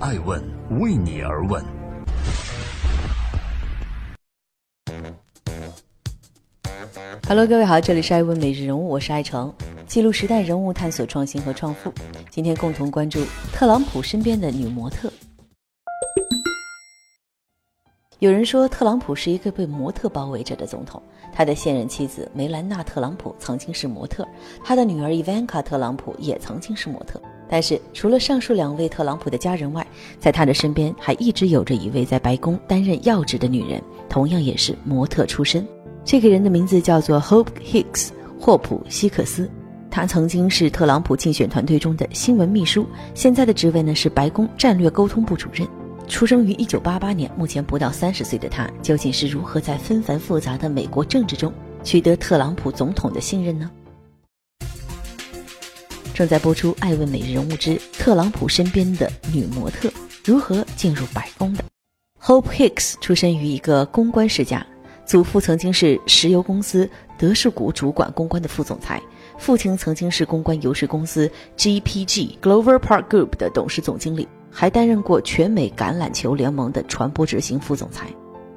爱问为你而问。Hello，各位好，这里是爱问每日人物，我是爱成，记录时代人物，探索创新和创富。今天共同关注特朗普身边的女模特。有人说，特朗普是一个被模特包围着的总统。他的现任妻子梅兰娜·特朗普曾经是模特，他的女儿伊万卡·特朗普也曾经是模特。但是，除了上述两位特朗普的家人外，在他的身边还一直有着一位在白宫担任要职的女人，同样也是模特出身。这个人的名字叫做 Hope Hicks，霍普·希克斯。她曾经是特朗普竞选团队中的新闻秘书，现在的职位呢是白宫战略沟通部主任。出生于一九八八年，目前不到三十岁的他，究竟是如何在纷繁复杂的美国政治中取得特朗普总统的信任呢？正在播出《爱问每日人物之特朗普身边的女模特如何进入白宫的》。Hope Hicks 出身于一个公关世家，祖父曾经是石油公司德士古主管公关的副总裁，父亲曾经是公关游说公司 GPG Glover Park Group 的董事总经理。还担任过全美橄榄球联盟的传播执行副总裁，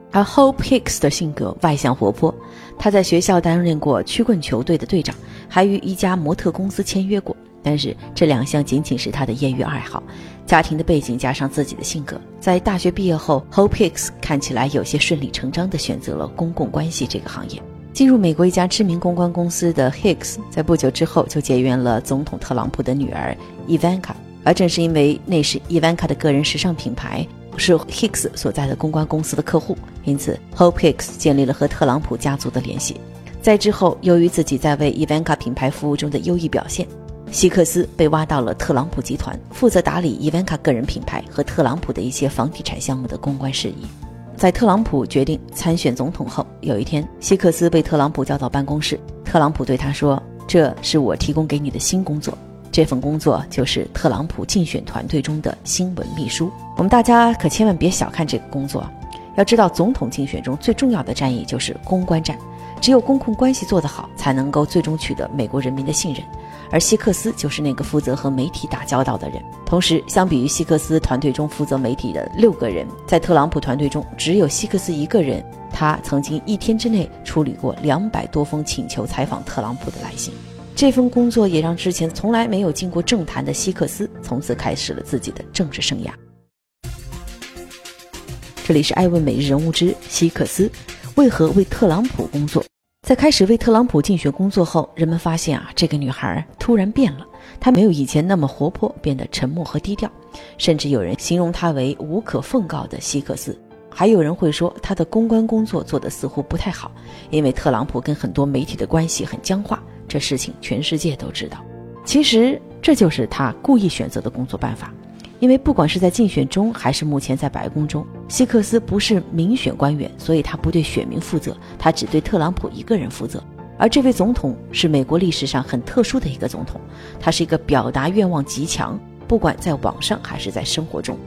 而 Hope Hicks 的性格外向活泼，他在学校担任过曲棍球队的队长，还与一家模特公司签约过。但是这两项仅仅是他的业余爱好。家庭的背景加上自己的性格，在大学毕业后，Hope Hicks 看起来有些顺理成章地选择了公共关系这个行业。进入美国一家知名公关公司的 Hicks，在不久之后就结缘了总统特朗普的女儿 Ivanka。而正是因为那是 Ivanka 的个人时尚品牌是 Hicks 所在的公关公司的客户，因此 Hope Hicks 建立了和特朗普家族的联系。在之后，由于自己在为 Ivanka 品牌服务中的优异表现，希克斯被挖到了特朗普集团，负责打理伊万卡个人品牌和特朗普的一些房地产项目的公关事宜。在特朗普决定参选总统后，有一天，希克斯被特朗普叫到办公室，特朗普对他说：“这是我提供给你的新工作。”这份工作就是特朗普竞选团队中的新闻秘书。我们大家可千万别小看这个工作，要知道，总统竞选中最重要的战役就是公关战，只有公共关系做得好，才能够最终取得美国人民的信任。而希克斯就是那个负责和媒体打交道的人。同时，相比于希克斯团队中负责媒体的六个人，在特朗普团队中只有希克斯一个人。他曾经一天之内处理过两百多封请求采访特朗普的来信。这份工作也让之前从来没有进过政坛的希克斯从此开始了自己的政治生涯。这里是艾问每日人物之希克斯，为何为特朗普工作？在开始为特朗普竞选工作后，人们发现啊，这个女孩突然变了，她没有以前那么活泼，变得沉默和低调，甚至有人形容她为无可奉告的希克斯。还有人会说，她的公关工作做得似乎不太好，因为特朗普跟很多媒体的关系很僵化。这事情全世界都知道，其实这就是他故意选择的工作办法，因为不管是在竞选中还是目前在白宫中，希克斯不是民选官员，所以他不对选民负责，他只对特朗普一个人负责。而这位总统是美国历史上很特殊的一个总统，他是一个表达愿望极强，不管在网上还是在生活中。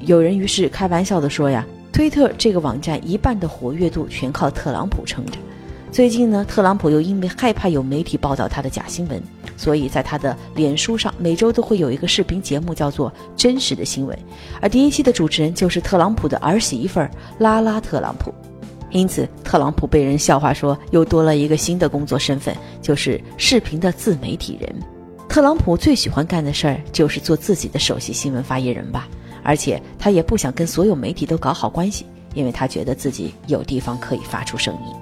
有人于是开玩笑的说呀，推特这个网站一半的活跃度全靠特朗普撑着。最近呢，特朗普又因为害怕有媒体报道他的假新闻，所以在他的脸书上每周都会有一个视频节目，叫做《真实的新闻》，而第一期的主持人就是特朗普的儿媳妇拉拉特朗普。因此，特朗普被人笑话说又多了一个新的工作身份，就是视频的自媒体人。特朗普最喜欢干的事儿就是做自己的首席新闻发言人吧，而且他也不想跟所有媒体都搞好关系，因为他觉得自己有地方可以发出声音。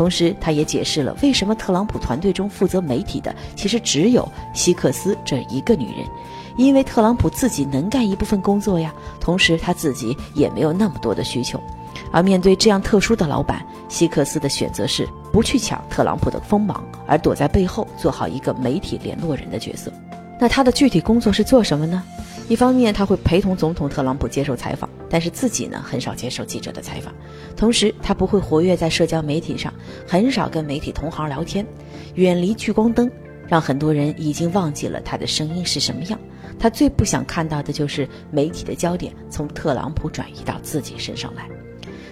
同时，他也解释了为什么特朗普团队中负责媒体的其实只有希克斯这一个女人，因为特朗普自己能干一部分工作呀，同时他自己也没有那么多的需求。而面对这样特殊的老板，希克斯的选择是不去抢特朗普的锋芒，而躲在背后做好一个媒体联络人的角色。那他的具体工作是做什么呢？一方面，他会陪同总统特朗普接受采访，但是自己呢很少接受记者的采访。同时，他不会活跃在社交媒体上，很少跟媒体同行聊天，远离聚光灯，让很多人已经忘记了他的声音是什么样。他最不想看到的就是媒体的焦点从特朗普转移到自己身上来。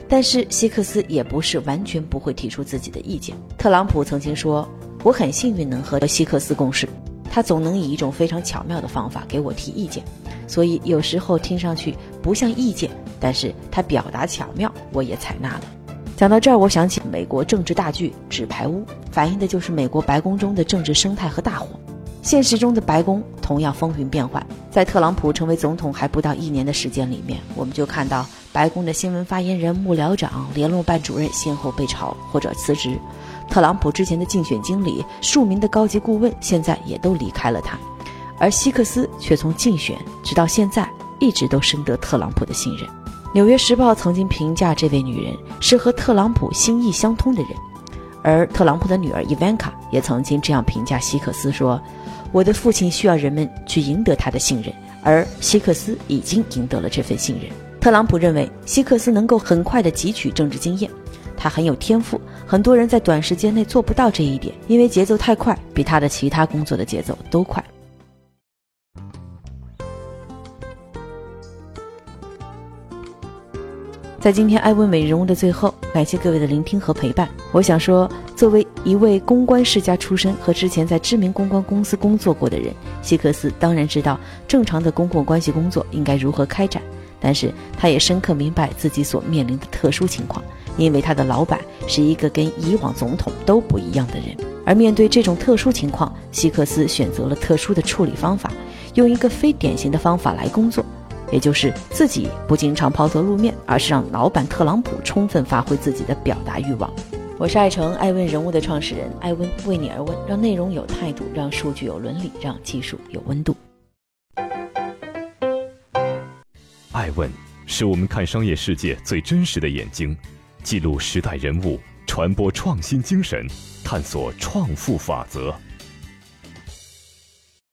但是，希克斯也不是完全不会提出自己的意见。特朗普曾经说：“我很幸运能和希克斯共事。”他总能以一种非常巧妙的方法给我提意见，所以有时候听上去不像意见，但是他表达巧妙，我也采纳了。讲到这儿，我想起美国政治大剧《纸牌屋》，反映的就是美国白宫中的政治生态和大火。现实中的白宫同样风云变幻，在特朗普成为总统还不到一年的时间里面，我们就看到白宫的新闻发言人、幕僚长、联络办主任先后被炒或者辞职。特朗普之前的竞选经理、数名的高级顾问，现在也都离开了他，而希克斯却从竞选直到现在，一直都深得特朗普的信任。《纽约时报》曾经评价这位女人是和特朗普心意相通的人，而特朗普的女儿伊万卡也曾经这样评价希克斯说：“我的父亲需要人们去赢得他的信任，而希克斯已经赢得了这份信任。”特朗普认为希克斯能够很快地汲取政治经验，他很有天赋，很多人在短时间内做不到这一点，因为节奏太快，比他的其他工作的节奏都快。在今天艾问美人物的最后，感谢各位的聆听和陪伴。我想说，作为一位公关世家出身和之前在知名公关公司工作过的人，希克斯当然知道正常的公共关系工作应该如何开展。但是，他也深刻明白自己所面临的特殊情况，因为他的老板是一个跟以往总统都不一样的人。而面对这种特殊情况，希克斯选择了特殊的处理方法，用一个非典型的方法来工作。也就是自己不经常抛头露面，而是让老板特朗普充分发挥自己的表达欲望。我是爱成爱问人物的创始人，爱问为你而问，让内容有态度，让数据有伦理，让技术有温度。爱问是我们看商业世界最真实的眼睛，记录时代人物，传播创新精神，探索创富法则。